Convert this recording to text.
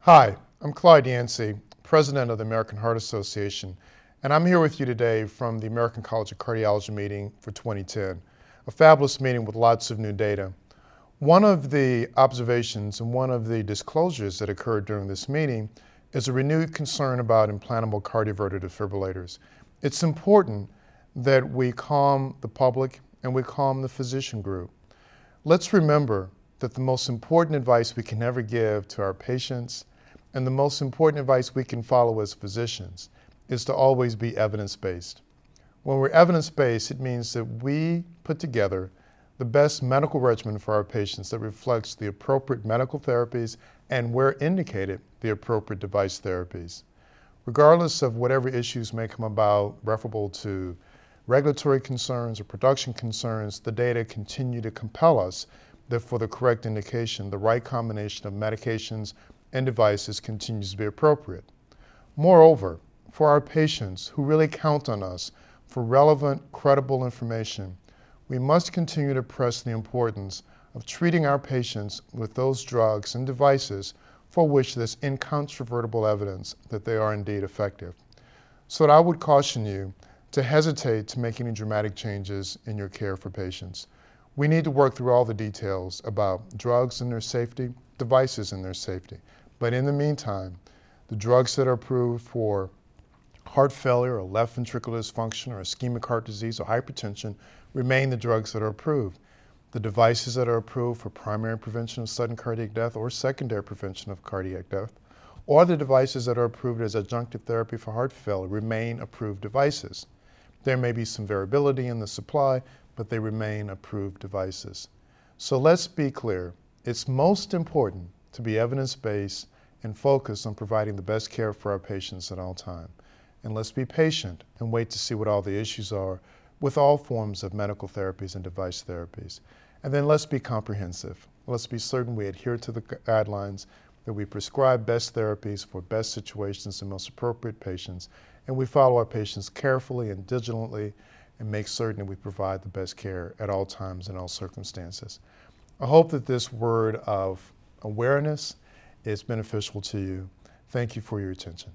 Hi, I'm Clyde Yancy, President of the American Heart Association, and I'm here with you today from the American College of Cardiology meeting for 2010, a fabulous meeting with lots of new data. One of the observations and one of the disclosures that occurred during this meeting is a renewed concern about implantable cardioverter defibrillators. It's important that we calm the public and we calm the physician group. Let's remember that the most important advice we can ever give to our patients and the most important advice we can follow as physicians is to always be evidence-based. When we're evidence-based, it means that we put together the best medical regimen for our patients that reflects the appropriate medical therapies and where indicated, the appropriate device therapies. Regardless of whatever issues may come about referable to regulatory concerns or production concerns, the data continue to compel us that for the correct indication, the right combination of medications and devices continues to be appropriate. Moreover, for our patients who really count on us for relevant, credible information, we must continue to press the importance of treating our patients with those drugs and devices for which there's incontrovertible evidence that they are indeed effective. So I would caution you to hesitate to make any dramatic changes in your care for patients. We need to work through all the details about drugs and their safety, devices and their safety. But in the meantime, the drugs that are approved for heart failure or left ventricular dysfunction or ischemic heart disease or hypertension remain the drugs that are approved. The devices that are approved for primary prevention of sudden cardiac death or secondary prevention of cardiac death, or the devices that are approved as adjunctive therapy for heart failure remain approved devices. There may be some variability in the supply, but they remain approved devices. So let's be clear. It's most important to be evidence-based and focus on providing the best care for our patients at all time. And let's be patient and wait to see what all the issues are with all forms of medical therapies and device therapies. And then let's be comprehensive. Let's be certain we adhere to the guidelines, that we prescribe best therapies for best situations and most appropriate patients, and we follow our patients carefully and diligently and make certain that we provide the best care at all times in all circumstances. I hope that this word of awareness is beneficial to you. Thank you for your attention.